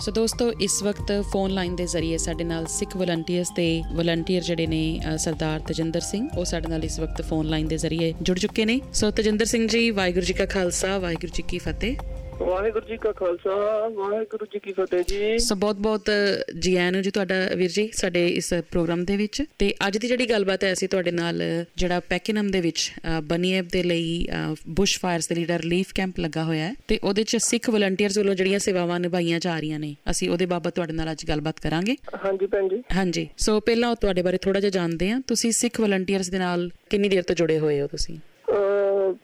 ਸੋ ਦੋਸਤੋ ਇਸ ਵਕਤ ਫੋਨ ਲਾਈਨ ਦੇ ਜ਼ਰੀਏ ਸਾਡੇ ਨਾਲ ਸਿੱਖ ਵਲੰਟੀਅਰਸ ਤੇ ਵਲੰਟੀਅਰ ਜਿਹੜੇ ਨੇ ਅ, ਸਰਦਾਰ ਤਜਿੰਦਰ ਸਿੰਘ ਉਹ ਸਾਡੇ ਨਾਲ ਇਸ ਵਕਤ ਫੋਨ ਲਾਈਨ ਦੇ ਜ਼ਰੀਏ ਜੁੜ ਚੁੱਕੇ ਨੇ। ਸੋ ਤਜਿੰਦਰ ਸਿੰਘ ਜੀ ਵਾਹਿਗੁਰੂ ਜੀ ਕਾ ਖਾਲਸਾ ਵਾਹਿਗੁਰੂ ਜੀ ਕੀ ਫਤਿਹ। ਵਾਹਿਗੁਰੂ ਜੀ ਕਾ ਖਾਲਸਾ ਵਾਹਿਗੁਰੂ ਜੀ ਕੀ ਫਤਿਹ ਜੀ। ਸੋ ਬਹੁਤ-ਬਹੁਤ ਜੀ ਆਇਆਂ ਨੂੰ ਜੀ ਤੁਹਾਡਾ ਵੀਰ ਜੀ ਸਾਡੇ ਇਸ ਪ੍ਰੋਗਰਾਮ ਦੇ ਵਿੱਚ। ਤੇ ਅੱਜ ਦੀ ਜਿਹੜੀ ਗੱਲਬਾਤ ਹੈ ਅਸੀਂ ਤੁਹਾਡੇ ਨਾਲ ਜਿਹੜਾ ਪੈਕਿਨਮ ਦੇ ਵਿੱਚ ਬਨੀਐਪ ਦੇ ਲਈ ਬੁਸ਼ ਫਾਇਰਸ ਦੇ ਲਈ ਰਿਲੀਫ ਕੈਂਪ ਲੱਗਾ ਹੋਇਆ ਹੈ। ਤੇ ਉਹਦੇ ਚ ਸਿੱਖ ਵਲੰਟੀਅਰਸ ਵੱਲੋਂ ਜਿਹੜੀਆਂ ਸੇਵਾਵਾਂ ਨਿਭਾਈਆਂ ਜਾ ਰਹੀਆਂ ਨੇ ਅਸੀਂ ਉਹਦੇ ਬਾਬਤ ਤੁਹਾਡੇ ਨਾਲ ਅੱਜ ਗੱਲਬਾਤ ਕਰਾਂਗੇ। ਹਾਂਜੀ ਭੈਣ ਜੀ। ਹਾਂਜੀ। ਸੋ ਪਹਿਲਾਂ ਤੁਹਾਡੇ ਬਾਰੇ ਥੋੜਾ ਜਿਹਾ ਜਾਣਦੇ ਹਾਂ। ਤੁਸੀਂ ਸਿੱਖ ਵਲੰਟੀਅਰਸ ਦੇ ਨਾਲ ਕਿੰਨੀ ਦੇਰ ਤੋਂ ਜੁੜੇ ਹੋਏ ਹੋ ਤੁਸੀਂ?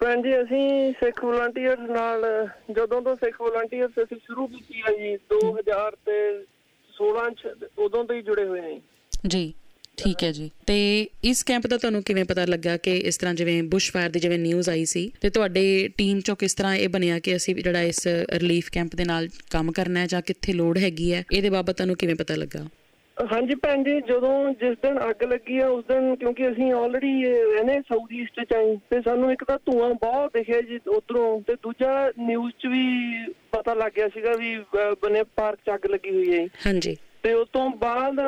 ਅਹ ਭੈਣ ਜੀ, ਅਸੀਂ ਸਿੱਖ ਵਲੰਟੀਅਰਸ ਨਾਲ, ਜਦੋਂ ਤੋਂ ਸਿੱਖ ਵਲੰਟੀਅਰਸ ਅਸੀਂ ਸ਼ੁਰੂ ਕੀਤੀ ਆ ਜੀ 2000 ਤੇ 16 ਚ ਉਦੋਂ ਤੋਂ ਹੀ ਜੁੜੇ ਹੋਏ ਹਾਂ ਜੀ। ਜੀ, ਠੀਕ ਹੈ ਜੀ। ਤੇ ਇਸ ਕੈਂਪ ਦਾ ਤੁਹਾਨੂੰ ਕਿਵੇਂ ਪਤਾ ਲੱਗਾ ਕਿ ਇਸ ਤਰ੍ਹਾਂ ਜਿਵੇਂ ਬੁਸ਼ ਫਾਇਰ ਦੀ ਜਿਵੇਂ ਨਿਊਜ਼ ਆਈ ਸੀ, ਤੇ ਤੁਹਾਡੇ ਟੀਮ ਚੋਂ ਕਿਸ ਤਰ੍ਹਾਂ ਇਹ ਬਣਿਆ ਕਿ ਅਸੀਂ ਜਿਹੜਾ ਇਸ ਰਿਲੀਫ ਕੈਂਪ ਦੇ ਨਾਲ ਕੰਮ ਕਰਨਾ ਹੈ ਜਾਂ ਕਿੱਥੇ ਲੋੜ ਹੈਗੀ ਹੈ, ਇਹਦੇ ਬਾਬਤ ਤੁਹਾਨੂੰ ਕਿਵੇਂ ਪਤਾ ਲੱਗਾ? ਹਾਂਜੀ ਭੈਣ ਜੀ ਜਦੋਂ ਜਿਸ ਦਿਨ ਅੱਗ ਲੱਗੀ ਆ ਉਸ ਦਿਨ ਕਿਉਂਕਿ ਅਸੀਂ ਆਲਰੇਡੀ ਰਹਿੰਦੇ ਸਾਊਥ ਈਸਟ ਚ ਆਈ ਤੇ ਸਾਨੂੰ ਇੱਕ ਤਾਂ ਧੂਆਂ ਬਹੁਤ ਦਿਖਿਆ ਜੀ ਉਧਰੋਂ ਤੇ ਦੂਜਾ ਨਿਊਜ਼ 'ਚ ਵੀ ਪਤਾ ਲੱਗ ਗਿਆ ਸੀਗਾ ਵੀ ਬਨੇ ਪਾਰਕ 'ਚ ਅੱਗ ਲੱਗੀ ਹੋਈ ਹੈ। ਹਾਂਜੀ। ਤੇ ਉਸ ਤੋਂ ਬਾਅਦ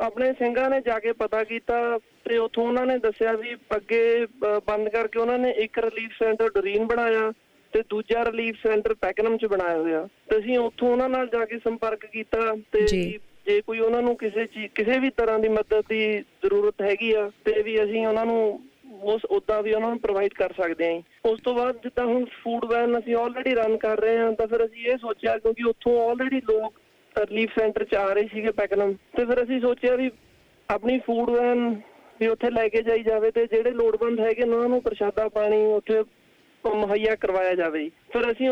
ਆਪਣੇ ਸਿੰਘਾਂ ਨੇ ਜਾ ਕੇ ਪਤਾ ਕੀਤਾ ਤੇ ਉਥੋਂ ਉਹਨਾਂ ਨੇ ਦੱਸਿਆ ਵੀ ਅੱਗੇ ਬੰਦ ਕਰਕੇ ਉਹਨਾਂ ਨੇ ਇੱਕ ਰਿਲੀਫ ਸੈਂਟਰ ਡਰੀਨ ਬਣਾਇਆ ਤੇ ਦੂਜਾ ਰਿਲੀਫ ਸੈਂਟਰ ਪੈਕਨਮ ਚ ਬਣਾਇਆ ਹੋਇਆ। ਤੇ ਅਸੀਂ ਉੱਥੋਂ ਉਹਨਾਂ ਨਾਲ ਜਾ ਕੇ ਸੰਪਰਕ ਕੀਤਾ ਤੇ ਜੀ। ਵੀ ਜੇ ਕੋਈ ਉਹਨਾਂ ਨੂੰ ਕਿਸੇ ਚੀਜ਼ ਕਿਸੇ ਵੀ ਤਰ੍ਹਾਂ ਦੀ ਮਦਦ ਦੀ ਜ਼ਰੂਰਤ ਹੈਗੀ ਆ, ਤੇ ਵੀ ਅਸੀਂ ਉਹਨਾਂ ਨੂੰ ਉਸ ਉਦਾਂ ਵੀ ਉਹਨਾਂ ਨੂੰ ਪ੍ਰੋਵਾਈਡ ਕਰ ਸਕਦੇ ਹਾਂ ਜੀ। ਉਸ ਤੋਂ ਬਾਅਦ ਜਿੱਦਾਂ ਹੁਣ ਫੂਡ ਵੈਨ ਅਸੀਂ ਆਲਰੇਡੀ ਰਨ ਕਰ ਰਹੇ ਹਾਂ, ਤਾਂ ਫਿਰ ਅਸੀਂ ਇਹ ਸੋਚਿਆ ਕਿਉਂਕਿ ਉੱਥੋਂ ਆਲਰੇਡੀ ਲੋਕ ਰਿਲੀਫ ਸੈਂਟਰ ਚ ਆ ਰਹੇ ਸੀਗੇ ਪੈਕਨਮ ਤੇ ਫਿਰ ਅਸੀਂ ਸੋਚਿਆ ਵੀ ਆਪਣੀ ਫੂਡ ਵੈਨ ਵੀ ਉੱਥੇ ਲੈ ਕੇ ਜਾਈ ਜਾਵੇ, ਤੇ ਜਿਹੜੇ ਲੋੜਵੰਦ ਹੈਗੇ ਨੇ ਉਹਨਾਂ ਨੂੰ ਪ੍ਰਸ਼ਾਦਾ ਪਾਣੀ, ਉੱਥੇ ਮੁਹੱਈਆ ਕਰਵਾਇਆ ਜਾਵੇ। ਫਿਰ ਅਸੀਂ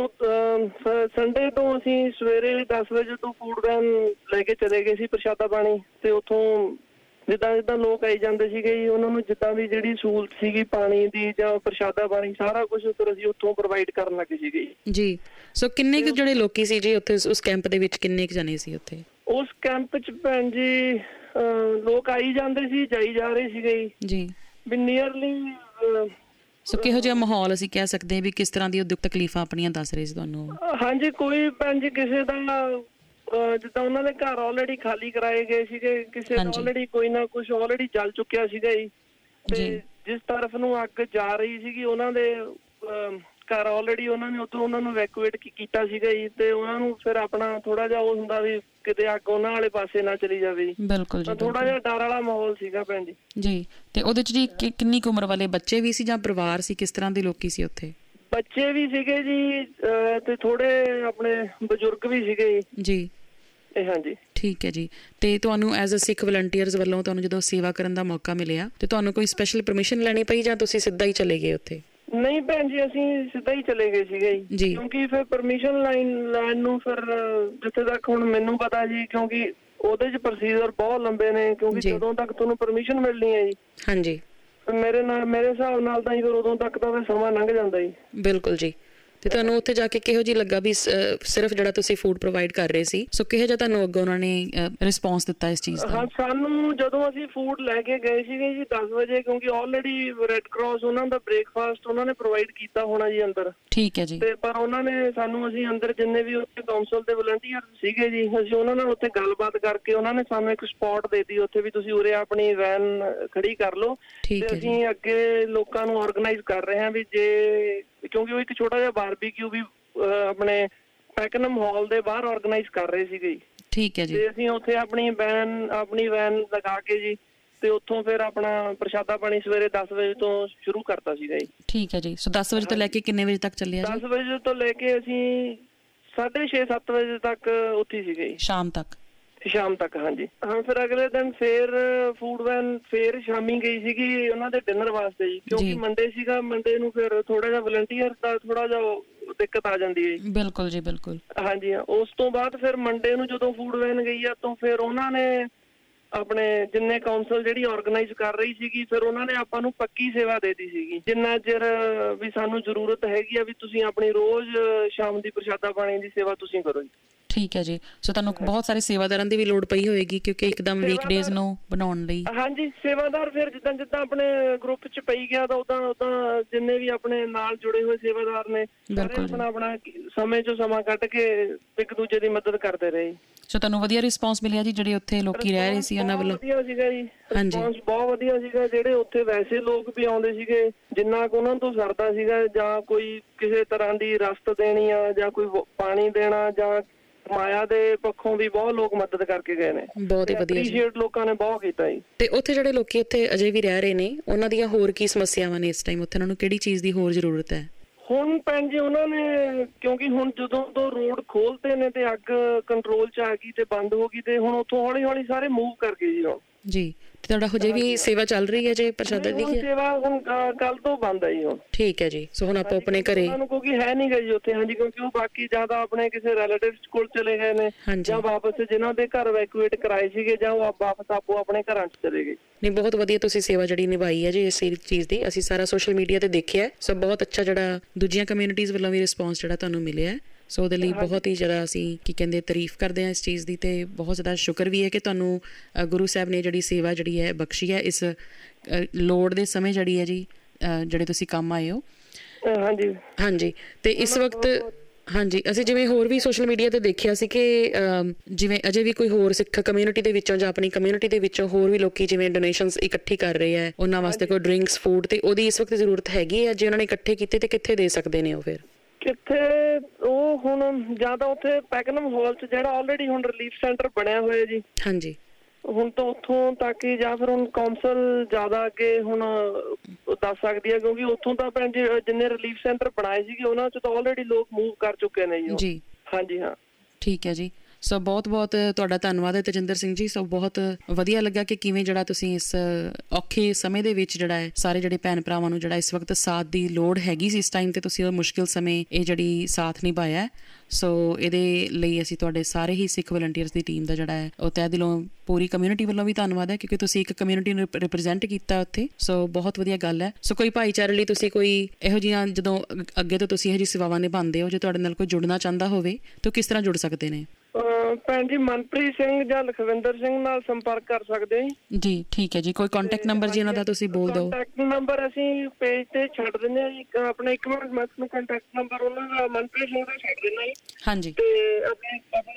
ਸੰਡੇ ਤੋਂ ਅਸੀਂ ਸਵੇਰੇ 10 ਵਜੇ ਤੋਂ ਫੂਡ ਵੈਨ ਲੈ ਕੇ ਚਲੇ ਗਏ ਸੀ ਪ੍ਰਸ਼ਾਦਾ ਪਾਣੀ ਤੇ ਉੱਥੋਂ ਜਿੱਦਾਂ ਜਿੱਦਾਂ ਲੋਕ ਆਈ ਜਾਂਦੇ ਸੀਗੇ ਜੀ ਉਹਨਾਂ ਨੂੰ ਜਿੱਦਾਂ ਵੀ ਜਿਹੜੀ ਸਹੂਲਤ ਸੀਗੀ ਪਾਣੀ ਦੀ ਜਾਂ ਪ੍ਰਸ਼ਾਦਾ ਪਾਣੀ ਸਾਰਾ ਕੁਝ ਫਿਰ ਅਸੀਂ ਉੱਥੋਂ ਪ੍ਰੋਵਾਈਡ ਕਰਨ ਲੱਗੇ ਸੀਗੇ ਜੀ। ਸੋ ਕਿੰਨੇ ਕੁ ਜਿਹੜੇ ਲੋਕੀ ਸੀ ਜੀ ਉੱਥੇ ਉਸ ਕੈਂਪ ਦੇ ਵਿੱਚ ਕਿੰਨੇ ਕੁ ਜਣੇ ਸੀ ਉੱਥੇ ਉਸ ਕੈਂਪ ਚ ਭੈਣ ਜੀ ਲੋਕ ਆਈ ਜਾਂਦੇ ਸੀ ਜਾਈ ਜਾ ਰਹੇ ਸੀਗੇ ਜੀ ਜੀ ਵੀ ਨੀਅਰਲੀ ਸੋ ਕਿਹੋ ਜਿਹਾ ਮਾਹੌਲ ਅਸੀਂ ਕਹਿ ਸਕਦੇ ਹਾਂ ਵੀ ਕਿਸ ਤਰ੍ਹਾਂ ਦੀ ਦੁੱਖ ਤਕਲੀਫਾਂ ਆਪਣੀਆਂ ਦੱਸ ਰਹੇ ਸੀ ਤੁਹਾਨੂੰ ਹਾਂਜੀ ਕੋਈ ਭੈਣ ਜੀ ਕਿਸੇ ਦਾ ਜਿੱਦਾਂ ਉਹਨਾਂ ਦੇ ਘਰ ਆਲਰੇਡੀ ਖਾਲੀ ਕਰਾਏ ਗਏ ਸੀਗੇ ਕਿਸੇ ਦਾ। ਆਲਰੇਡੀ ਕੋਈ ਨਾ ਕੁਝ ਆਲਰੇਡੀ ਜਲ ਚੁੱਕਿਆ ਸੀਗਾ ਜੀ ਤੇ। ਜਿਸ ਤਰਫ ਨੂੰ ਅੱਗ ਜਾ ਰਹੀ ਸੀਗੀ ਉਹਨਾਂ ਦੇ ਘਰ ਆਲਰੇਡੀ ਉਹਨਾਂ ਨੇ ਉੱਥੋਂ ਉਹਨਾਂ ਨੂੰ ਇਵੈਕੂਏਟ ਕੀਤਾ ਸੀਗਾ ਜੀ ਤੇ ਉਹਨਾਂ ਨੂੰ ਫਿਰ ਆਪਣਾ ਥੋੜਾ ਜਿਹਾ ਉਹ ਹੁੰਦਾ ਵੀ ਕਿਤੇ ਅੱਗ ਉਹਨਾਂ ਵਾਲੇ ਪਾਸੇ ਨਾ ਚਲੀ ਜਾਵੇ ਜੀ। ਬਿਲਕੁਲ ਜੀ ਥੋੜਾ। ਜਿਹਾ ਡਰ ਵਾਲਾ ਮਾਹੌਲ ਸੀਗਾ ਭੈਣ ਜੀ। ਜੀ ਤੇ ਉਹਦੇ ਚ ਜੀ ਕਿੰਨੀ ਕੁ ਉਮਰ ਵਾਲੇ ਬੱਚੇ ਵੀ ਸੀ ਜਾਂ ਪਰਿਵਾਰ ਸੀ? ਕਿਸ ਤਰ੍ਹਾਂ ਦੇ ਲੋਕੀ ਸੀ ਉੱਥੇ? ਬੱਚੇ ਵੀ ਸੀਗੇ ਜੀ ਤੇ ਥੋੜੇ ਆਪਣੇ ਬਜ਼ੁਰਗ ਵੀ ਸੀਗੇ ਜੀ। ਇਹ ਹਾਂਜੀ। ਠੀਕ ਹੈ ਜੀ। ਤੇ ਤੁਹਾਨੂੰ ਐਜ਼ ਅ ਸਿੱਖ ਵਲੰਟੀਅਰਸ ਵੱਲੋਂ ਤੁਹਾਨੂੰ ਜਦੋਂ ਸੇਵਾ ਕਰਨ ਦਾ ਮੌਕਾ ਮਿਲਿਆ ਤੇ ਤੁਹਾਨੂੰ ਕੋਈ ਸਪੈਸ਼ਲ ਪਰਮਿਸ਼ਨ ਲੈਣੀ ਪਈ ਜਾਂ ਤੁਸੀਂ ਸਿੱਧਾ ਹੀ ਚਲੇ ਗਏ ਉੱਥੇ? ਨਹੀਂ ਭੈਣ ਜੀ ਅਸੀਂ ਸਿੱਧਾ ਹੀ ਚਲੇ ਗਏ ਸੀਗੇ ਜੀ। ਕਿਉਂਕਿ ਫਿਰ ਪਰਮਿਸ਼ਨ ਲਾਈਨ ਲੈਣ ਨੂੰ ਫਿਰ ਜਿੱਥੇ ਤੱਕ ਹੁਣ ਮੈਨੂੰ ਪਤਾ ਜੀ ਕਿਉਂਕਿ ਉਹਦੇ 'ਚ ਪ੍ਰੋਸੀਜਰ ਬਹੁਤ ਲੰਬੇ ਨੇ ਕਿਉਂਕਿ ਜੀ। ਜਦੋਂ ਤੱਕ ਤੁਹਾਨੂੰ ਪਰਮਿਸ਼ਨ ਮਿਲਣੀ ਹੈ ਜੀ। ਹਾਂਜੀ। ਫਿਰ ਮੇਰੇ ਨਾਲ ਮੇਰੇ ਹਿਸਾਬ ਨਾਲ ਤਾਂ ਜੀ ਫਿਰ ਉਦੋਂ ਤੱਕ ਤਾਂ ਫਿਰ ਸਮਾਂ ਲੰਘ ਜਾਂਦਾ ਜੀ। ਬਿਲਕੁਲ ਜੀ। ਤੇ ਤੁਹਾਨੂੰ ਉੱਥੇ ਜਾ ਕੇ ਕਿਹੋ ਜੀ ਲੱਗਾ ਵੀ ਸਿਰਫ ਜਿਹੜਾ ਤੁਸੀਂ ਫੂਡ ਪ੍ਰੋਵਾਈਡ ਕਰ ਰਹੇ ਸੀ? ਸੋ ਕਿਹੋ ਜਿਹਾ ਤੁਹਾਨੂੰ ਅੱਗੋਂ ਉਹਨਾਂ ਨੇ ਰਿਸਪੌਂਸ ਦਿੱਤਾ ਇਸ ਚੀਜ਼ ਦਾ? ਹਾਂ ਸਾਨੂੰ ਜਦੋਂ ਅਸੀਂ ਫੂਡ ਲੈ ਕੇ ਗਏ ਸੀਗੇ ਜੀ 10 ਵਜੇ ਕਿਉਂਕਿ ਆਲਰੇਡੀ ਰੈੱਡ ਕਰਾਸ ਉਹਨਾਂ ਦਾ ਬ੍ਰੇਕਫਾਸਟ ਉਹਨਾਂ ਨੇ ਪ੍ਰੋਵਾਈਡ ਕੀਤਾ ਹੋਣਾ ਜੀ ਅੰਦਰ। ਠੀਕ ਹੈ ਜੀ। ਤੇ ਪਰ ਉਹਨਾਂ ਨੇ ਸਾਨੂੰ ਅਸੀਂ ਅੰਦਰ ਜਿੰਨੇ ਵੀ ਉੱਥੇ ਕਾਉਂਸਲ ਦੇ ਵਲੰਟੀਅਰ ਸੀਗੇ ਜੀ ਅਸੀਂ ਉਹਨਾਂ ਨਾਲ ਉੱਥੇ ਗੱਲਬਾਤ ਕਰਕੇ ਉਹਨਾਂ ਨੇ ਸਾਨੂੰ ਇੱਕ ਸਪੌਟ ਦੇਤੀ ਉੱਥੇ ਵੀ ਤੁਸੀਂ ਉਰੇ ਆਪਣੀ ਵੈਨ ਖੜੀ ਕਰ ਲਓ। ਤੇ ਅਸੀਂ ਅੱਗੇ ਲੋਕਾਂ ਨੂੰ ਆਰਗੇਨਾਈਜ਼ ਕਰ ਰਹੇ ਹਾਂ ਵੀ ਜੇ ਕਿਉਂਕਿ ਉਹ ਇੱਕ ਛੋਟਾ ਜਿਹਾ ਬਾਰਬੀਕਿਊ ਵੀ ਆਪਣੇ ਪੈਕਨਮ ਹਾਲ ਦੇ ਬਾਹਰ ਆਰਗੇਨਾਈਜ਼ ਕਰ ਰਹੇ ਸੀਗੇ ਜੀ। ਠੀਕ ਹੈ ਜੀ। ਤੇ ਅਸੀਂ ਉੱਥੇ ਆਪਣੀ ਵੈਨ ਆਪਣੀ ਵੈਨ ਲਗਾ ਕੇ ਜੀ ਤੇ ਉੱਥੋਂ ਫਿਰ ਆਪਣਾ ਪ੍ਰਸ਼ਾਦਾ ਪਾਣੀ ਸਵੇਰੇ 10 ਵਜੇ ਤੋਂ ਸ਼ੁਰੂ ਕਰਤਾ ਸੀਗਾ ਜੀ। ਠੀਕ ਹੈ ਜੀ। ਸੋ 10 ਵਜੇ ਤੋਂ ਲੈ ਕੇ ਕਿੰਨੇ ਵਜੇ ਤੱਕ ਚੱਲਿਆ ਜੀ? 10 ਵਜੇ ਤੋਂ ਲੈ ਕੇ ਅਸੀਂ 6:30 7 ਵਜੇ ਤੱਕ ਉੱਥੇ ਸੀਗੇ ਜੀ। ਸ਼ਾਮ ਤੱਕ। ਸ਼ਾਮ ਤੱਕ ਹਾਂਜੀ ਹਾਂ ਫਿਰ ਅਗਲੇ ਦਿਨ ਫੇਰ ਫੂਡ ਵੈਨ ਫੇਰ ਸ਼ਾਮੀ ਗਈ ਸੀਗੀ ਉਹਨਾਂ ਦੇ ਡਿਨਰ ਵਾਸਤੇ ਜੀ ਕਿਉਂਕਿ। ਮੰਡੇ ਸੀਗਾ ਮੰਡੇ ਨੂੰ ਫਿਰ ਥੋੜਾ ਜਿਹਾ ਵਲੰਟੀਅਰ ਦਾ ਥੋੜਾ ਜਿਹਾ ਦਿੱਕਤ ਆ ਜਾਂਦੀ ਹੈ ਜੀ ਬਿਲਕੁਲ ਜੀ ਬਿਲਕੁਲ ਹਾਂਜੀ ਹਾਂ। ਉਸ ਤੋਂ ਬਾਅਦ ਫਿਰ ਮੰਡੇ ਨੂੰ ਜਦੋਂ ਫੂਡ ਵੈਨ ਗਈ ਆ ਤਾਂ ਫਿਰ ਉਹਨਾਂ ਨੇ ਆਪਣੇ ਜਿੰਨੇ ਕਾਉਂਸਲ ਜਿਹੜੀ ਆਰਗੇਨਾਈਜ਼ ਕਰ ਰਹੀ ਸੀਗੀ ਫਿਰ ਉਹਨਾਂ ਨੇ ਆਪਾਂ ਨੂੰ ਪੱਕੀ ਸੇਵਾ ਦੇਤੀ ਸੀਗੀ ਜਿੰਨਾ ਚਿਰ ਵੀ ਸਾਨੂੰ ਜ਼ਰੂਰਤ ਹੈਗੀ ਆ ਵੀ ਤੁਸੀਂ ਆਪਣੀ ਰੋਜ਼ ਸ਼ਾਮ ਦੀ ਪ੍ਰਸ਼ਾਦਾ ਪਾਣੀ ਦੀ ਸੇਵਾ ਤੁਸੀਂ ਕਰੋ ਜੀ ਠੀਕ ਹੈ ਜੀ। ਸੋ ਤੁਹਾਨੂੰ ਬਹੁਤ ਸਾਰੇ ਸੇਵਾਦਾਰਾਂ ਦੀ ਵੀ ਲੋੜ ਪਈ ਹੋਏਗੀ ਕਿਉਂਕਿ ਇੱਕਦਮ ਵੀਕਡੇਜ਼ ਨੂੰ ਬਣਾਉਣ ਲਈ। ਹਾਂਜੀ ਸੇਵਾਦਾਰ ਫਿਰ ਜਿੱਦਾਂ ਜਿੱਦਾਂ ਆਪਣੇ ਗਰੁੱਪ 'ਚ ਪਈ ਗਿਆ ਤਾਂ ਉਦਾਂ ਉਦਾਂ ਜਿੰਨੇ ਵੀ ਆਪਣੇ ਨਾਲ ਜੁੜੇ ਹੋਏ ਸੇਵਾਦਾਰ ਨੇ ਸਾਰੇ। ਆਪਣਾ ਆਪਣਾ ਸਮੇਂ 'ਚੋਂ ਸਮਾਂ ਕੱਢ ਕੇ ਇੱਕ ਦੂਜੇ ਦੀ ਮਦਦ ਕਰਦੇ ਰਹੇ। ਸੋ ਤੁਹਾਨੂੰ ਵਧੀਆ ਰਿਸਪੌਂਸ ਮਿਲਿਆ ਜੀ ਜਿਹੜੇ ਉੱਥੇ ਲੋਕੀ ਰਹਿ ਰਹੇ ਸੀ ਉਹਨਾਂ ਵੱਲੋਂ? ਵਧੀਆ ਸੀਗਾ ਜੀ। ਹਾਂਜੀ। ਰਿਸਪੌਂਸ ਬਹੁਤ ਵਧੀਆ ਸੀਗਾ। ਜਿਹੜੇ ਉੱਥੇ ਵੈਸੇ ਲੋਕ ਵੀ ਆਉਂਦੇ ਸੀਗੇ ਜਿੰਨਾ ਕੁ ਉਹਨਾਂ ਤੋਂ ਸਰਦਾ ਸੀਗਾ ਜਾਂ ਕੋਈ ਕਿਸੇ ਤਰ੍ਹਾਂ ਦੀ ਰਸਤ ਦੇਣੀ ਆ ਜਾਂ ਕੋਈ ਪਾਣੀ ਦੇਣਾ ਜਾਂ ਮਾਇਆ ਦੇ ਪੱਖੋਂ ਵੀ ਬਹੁਤ ਲੋਕ ਮਦਦ ਕਰਕੇ ਗਏ ਨੇ। ਬਹੁਤ ਹੀ ਵਧੀਆ ਜੀ। ਐਪਰੀਸ਼ੀਏਟ ਲੋਕਾਂ ਨੇ ਬਹੁਤ ਕੀਤਾ ਜੀ। ਤੇ ਉੱਥੇ ਜਿਹੜੇ ਲੋਕੀ ਇੱਥੇ ਅਜੇ ਵੀ ਰਹਿ ਰਹੇ ਨੇ ਉਹਨਾਂ ਦੀਆਂ ਹੋਰ ਕੀ ਸਮੱਸਿਆਵਾਂ ਨੇ ਇਸ ਟਾਈਮ ਉੱਥੇ ਉਹਨਾਂ ਨੂੰ ਕਿਹੜੀ ਚੀਜ਼ ਦੀ ਹੋਰ ਜ਼ਰੂਰਤ ਹੈ? ਹੁਣ ਭੈਣ ਜੀ ਉਹਨਾਂ ਨੇ ਕਿਉਂਕਿ ਹੁਣ ਜਦੋਂ ਤੋਂ ਰੋਡ ਖੋਲਤੇ ਨੇ ਤੇ ਅੱਗ ਕੰਟਰੋਲ ਚ ਆ ਗਈ ਤੇ ਬੰਦ ਹੋ ਗਈ ਤੇ ਹੁਣ ਉੱਥੋਂ ਹੌਲੀ ਹੌਲੀ ਸਾਰੇ ਮੂਵ ਕਰਕੇ ਜੀ ਹੁਣ। ਜੀ ਤੇ ਤੁਹਾਡਾ ਹਜੇ ਵੀ ਸੇਵਾ ਚੱਲ ਰਹੀ ਹੈ ਜੇ ਪ੍ਰਸ਼ਾਦਾ ਦੀ ਕੀ? ਸੇਵਾ ਹੁਣ ਕੱਲ ਤੋਂ ਬੰਦ ਹੈ ਜੀ ਹੁਣ ਠੀਕ ਹੈ ਜੀ ਸੋ ਹੁਣ ਆਪਾਂ ਆਪਣੇ ਘਰੇ ਉਹਨਾਂ ਨੂੰ ਕਿਉਂਕਿ ਹੈ ਨਹੀਂ ਗਈ ਉੱਥੇ ਹਾਂਜੀ ਕਿਉਂਕਿ ਉਹ ਬਾਕੀ ਜ਼ਿਆਦਾ ਆਪਣੇ ਕਿਸੇ ਰਿਲੇਟਿਵਸ ਕੋਲ ਚਲੇ ਗਏ ਨੇ ਜਾਂ ਵਾਪਸ ਜਿਨ੍ਹਾਂ ਦੇ ਘਰ ਵੈਕੂਏਟ ਕਰਾਏ ਸੀਗੇ ਜਾਂ ਉਹ ਆਪ- ਵਾਪਸ ਆਪੋ ਆਪਣੇ ਘਰਾਂ 'ਚ ਚਲੇ ਗਏ ਨਹੀਂ ਬਹੁਤ ਵਧੀਆ ਤੁਸੀਂ ਸੇਵਾ ਜਿਹੜੀ ਨਿਭਾਈ ਹੈ ਜੀ ਇਸ ਚੀਜ਼ ਦੀ ਅਸੀਂ ਸਾਰਾ ਸੋਸ਼ਲ ਮੀਡੀਆ ਤੇ ਦੇਖਿਆ। ਸੋ ਬਹੁਤ ਅੱਛਾ ਜਿਹੜਾ ਦੂਜੀਆਂ ਕਮਿਊਨਿਟੀਆਂ ਵੱਲੋਂ ਵੀ ਰਿਸਪੌਂਸ ਜਿਹੜਾ ਤੁਹਾਨੂੰ ਮਿਲਿਆ ਹੈ। ਸੋ ਉਹਦੇ ਲਈ ਬਹੁਤ ਹੀ ਜ਼ਿਆਦਾ ਅਸੀਂ ਕੀ ਕਹਿੰਦੇ ਤਾਰੀਫ ਕਰਦੇ ਹਾਂ ਇਸ ਚੀਜ਼ ਦੀ ਤੇ ਬਹੁਤ ਜ਼ਿਆਦਾ ਸ਼ੁਕਰ ਵੀ ਹੈ ਕਿ ਤੁਹਾਨੂੰ ਗੁਰੂ ਸਾਹਿਬ ਨੇ ਜਿਹੜੀ ਸੇਵਾ ਜਿਹੜੀ ਹੈ ਬਖਸ਼ੀ ਹੈ ਇਸ ਲੋੜ ਦੇ ਸਮੇਂ ਜਿਹੜੀ ਹੈ ਜੀ ਜਿਹੜੇ ਤੁਸੀਂ ਕੰਮ ਆਏ ਹੋ। ਹਾਂਜੀ। ਹਾਂਜੀ ਤੇ ਇਸ ਵਕਤ ਹਾਂਜੀ ਅਸੀਂ ਜਿਵੇਂ ਹੋਰ ਵੀ ਸੋਸ਼ਲ ਮੀਡੀਆ ਤੇ ਦੇਖਿਆ ਸੀ ਕਿ ਜਿਵੇਂ ਅਜੇ ਵੀ ਕੋਈ ਹੋਰ ਸਿੱਖ ਕਮਿਊਨਿਟੀ ਦੇ ਵਿੱਚੋਂ ਜਾਂ ਆਪਣੀ ਕਮਿਊਨਿਟੀ ਦੇ ਵਿੱਚੋਂ ਹੋਰ ਵੀ ਲੋਕੀ ਜਿਵੇਂ ਡੋਨੇਸ਼ਨਸ ਇਕੱਠੀ ਕਰ ਰਹੇ ਆ ਉਹਨਾਂ ਵਾਸਤੇ ਕੋਈ ਡਰਿੰਕਸ ਫੂਡ ਤੇ ਉਹਦੀ ਇਸ ਵਕਤ ਜ਼ਰੂਰਤ ਹੈਗੀ ਹੈ ਜੇ ਉਹਨਾਂ ਨੇ ਇਕੱਠੇ ਕੀਤੇ ਤੇ ਕਿੱਥੇ ਦੇ ਸਕਦੇ ਨੇ ਉਹ ਫਿਰ? ਕਿੱਥੇ ਉਹ ਹੁਣ ਜਾਂ ਤਾਂ ਉੱਥੇ ਪੈਕਨਮ ਹਾਲ 'ਚ ਜਿਹੜਾ ਆਲਰੇਡੀ ਹੁਣ ਰਿਲੀਫ ਸੈਂਟਰ ਬਣਿਆ ਹੋਇਆ ਜੀ। ਹਾਂਜੀ। ਹੁਣ ਤਾਂ ਉੱਥੋਂ ਤੱਕ ਹੀ ਜਾਂ ਫਿਰ ਹੁਣ ਕੌਂਸਲ ਜ਼ਿਆਦਾ ਅੱਗੇ ਹੁਣ ਦੱਸ ਸਕਦੀ ਹੈ ਕਿਉਂਕਿ ਉੱਥੋਂ ਤਾਂ ਭੈਣ ਜੀ ਜਿੰਨੇ ਰਿਲੀਫ ਸੈਂਟਰ ਬਣਾਏ ਸੀਗੇ ਉਹਨਾਂ 'ਚ ਤਾਂ ਆਲਰੇਡੀ ਲੋਕ ਮੂਵ ਕਰ ਚੁੱਕੇ ਨੇ। ਜੀ। ਹਾਂਜੀ ਹਾਂ। ਠੀਕ ਹੈ ਜੀ। ਸੋ ਬਹੁਤ ਬਹੁਤ ਤੁਹਾਡਾ ਧੰਨਵਾਦ ਹੈ ਤਜਿੰਦਰ ਸਿੰਘ ਜੀ। ਸੋ ਬਹੁਤ ਵਧੀਆ ਲੱਗਾ ਕਿ ਕਿਵੇਂ ਜਿਹੜਾ ਤੁਸੀਂ ਇਸ ਔਖੇ ਸਮੇਂ ਦੇ ਵਿੱਚ ਜਿਹੜਾ ਹੈ, ਸਾਰੇ ਜਿਹੜੇ ਭੈਣ ਭਰਾਵਾਂ ਨੂੰ ਜਿਹੜਾ ਇਸ ਵਕਤ ਸਾਥ ਦੀ ਲੋੜ ਹੈਗੀ ਸੀ ਇਸ ਟਾਈਮ ਤੇ ਤੁਸੀਂ ਉਹ ਮੁਸ਼ਕਿਲ ਸਮੇਂ ਇਹ ਜਿਹੜੀ ਸਾਥ ਨਿਭਾਇਆ ਹੈ। ਸੋ ਇਹਦੇ ਲਈ ਅਸੀਂ ਤੁਹਾਡੇ ਸਾਰੇ ਹੀ ਸਿੱਖ ਵਲੰਟੀਅਰਸ ਦੀ ਟੀਮ ਦਾ ਜਿਹੜਾ ਹੈ, ਉਹ ਤਹਿ ਦਿਲੋਂ ਪੂਰੀ ਕਮਿਊਨਿਟੀ ਵੱਲੋਂ ਵੀ ਧੰਨਵਾਦ ਹੈ ਕਿਉਂਕਿ ਤੁਸੀਂ ਇੱਕ ਕਮਿਊਨਿਟੀ ਨੂੰ ਰਿਪਰੈਜ਼ੈਂਟ ਕੀਤਾ ਉੱਥੇ। ਸੋ ਬਹੁਤ ਵਧੀਆ ਗੱਲ ਹੈ। ਸੋ ਕੋਈ ਭਾਈਚਾਰੇ ਲਈ ਤੁਸੀਂ ਕੋਈ ਇਹੋ ਜਿਹੀਆਂ ਜਦੋਂ ਅੱਗ- ਅੱਗੇ ਤੋਂ ਤੁਸੀਂ ਇਹੋ ਜਿਹੀ ਸੇਵਾਵਾਂ ਨਿਭਾਉਂਦੇ ਹੋ, ਜੇ ਤੁਹਾਡੇ ਨਾਲ ਕੋਈ ਜੁੜਨਾ ਚਾਹੁੰਦਾ ਹੋਵੇ, ਤਾਂ ਕਿਸ ਤਰ੍ਹਾਂ ਜੁੜ ਸਕਦੇ ਨੇ? ਅਹ ਭੈਣ ਜੀ ਮਨਪ੍ਰੀਤ ਸਿੰਘ ਜਾਂ ਲਖਵਿੰਦਰ ਸਿੰਘ ਨਾਲ ਸੰਪਰਕ ਕਰ ਸਕਦੇ ਹੋ ਜੀ। ਜੀ ਠੀਕ ਹੈ ਜੀ ਕੋਈ ਕੰਟੈਕਟ ਨੰਬਰ ਜੀ ਇਹਨਾਂ ਦਾ ਤੁਸੀਂ ਬੋਲ ਦਿਓ। ਕੰਟੈਕਟ ਨੰਬਰ ਅਸੀਂ ਪੇਜ ਤੇ ਛੱਡ ਦਿੰਦੇ ਹਾਂ ਜੀ ਇੱਕ ਆਪਣੇ ਇੱਕ ਮਿੰਟ ਮੈਂ ਤੁਹਾਨੂੰ ਕੰਟੈਕਟ ਨੰਬਰ ਉਹਨਾਂ ਦਾ ਮਨਪ੍ਰੀਤ ਸਿੰਘ ਦਾ ਛੱਡ ਦਿੰਦਾ ਜੀ। ਹਾਂਜੀ। ਤੇ ਆਪਣੇ ਆਪਣੇ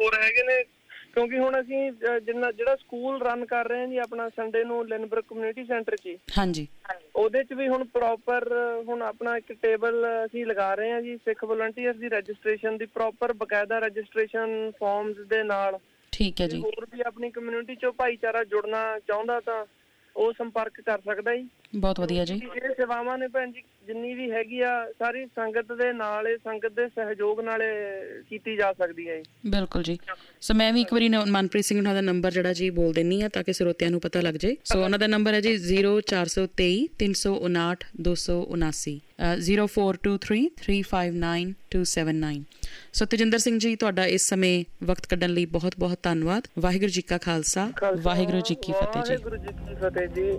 ਹੋਰ ਹੈਗੇ ਨੇ ਕਿਉਂਕਿ ਹੁਣ ਅਸੀਂ ਜਿੰਨਾ ਜਿਹੜਾ ਸਕੂਲ ਰਨ ਕਰ ਰਹੇ ਹਾਂ ਜੀ ਆਪਣਾ ਸੰਡੇ ਨੂੰ ਲਿਨਬਰਗ ਕਮਿਊਨਿਟੀ ਸੈਂਟਰ 'ਚ ਹਾਂਜੀ। ਉਹਦੇ 'ਚ ਵੀ ਹੁਣ ਪ੍ਰੋਪਰ ਹੁਣ ਆਪਣਾ ਇੱਕ ਟੇਬਲ ਅਸੀਂ ਲਗਾ ਰਹੇ ਹਾਂ ਜੀ ਸਿੱਖ ਵਲੰਟੀਅਰਸ ਦੀ ਰਜਿਸਟ੍ਰੇਸ਼ਨ ਦੀ ਪ੍ਰੋਪਰ ਬਕਾਇਦਾ ਰਜਿਸਟ੍ਰੇਸ਼ਨ ਫਾਰਮਸ ਦੇ ਨਾਲ। ਠੀਕ ਹੈ ਜੀ। ਹੋਰ ਵੀ ਆਪਣੀ ਕਮਿਊਨਿਟੀ 'ਚੋਂ ਭਾਈਚਾਰਾ ਜੁੜਨਾ ਚਾਹੁੰਦਾ ਤਾਂ ਉਹ ਸੰਪਰਕ ਕਰ ਸਕਦਾ ਜੀ। ਬਹੁਤ ਵਧੀਆ ਜੀ। ਇਹ ਸੇਵਾਵਾਂ ਨੇ ਭੈਣ ਜੀ ਜਿੰਨੀ ਵੀ ਹੈਗੀ ਆ ਸਾਰੀ ਸੰਗਤ ਦੇ ਨਾਲ ਇਹ ਸੰਗਤ ਦੇ ਸਹਿਯੋਗ ਨਾਲ ਕੀਤੀ ਜਾ ਸਕਦੀ ਹੈ ਜੀ। ਬਿਲਕੁਲ ਜੀ। ਸੋ ਮੈਂ ਵੀ ਇੱਕ ਵਾਰੀ ਮਨਪ੍ਰੀਤ ਸਿੰਘ ਉਹਨਾਂ ਦਾ ਨੰਬਰ ਜਿਹੜਾ ਜੀ ਬੋਲ ਦਿੰਨੀ ਆ ਤਾਂ ਕਿ ਸਰੋਤਿਆਂ ਨੂੰ ਪਤਾ ਲੱਗ ਜਾਏ। ਸੋ ਉਹਨਾਂ ਦਾ ਨੰਬਰ ਹੈ ਜੀ 0423 359 279 0423359279 ਸੋ ਤਜਿੰਦਰ ਸਿੰਘ ਜੀ ਤੁਹਾਡਾ ਇਸ ਸਮੇਂ ਵਕਤ ਕੱਢਣ ਲਈ ਬਹੁਤ ਬਹੁਤ ਧੰਨਵਾਦ। ਵਾਹਿਗੁਰੂ ਜੀ ਕਾ ਖਾਲਸਾ। ਵਾਹਿਗੁਰੂ ਜੀ ਕੀ ਫਤਿਹ ਜੀ। ਵਾਹਿਗੁਰੂ ਜੀ ਕੀ ਫਤਿਹ ਜੀ।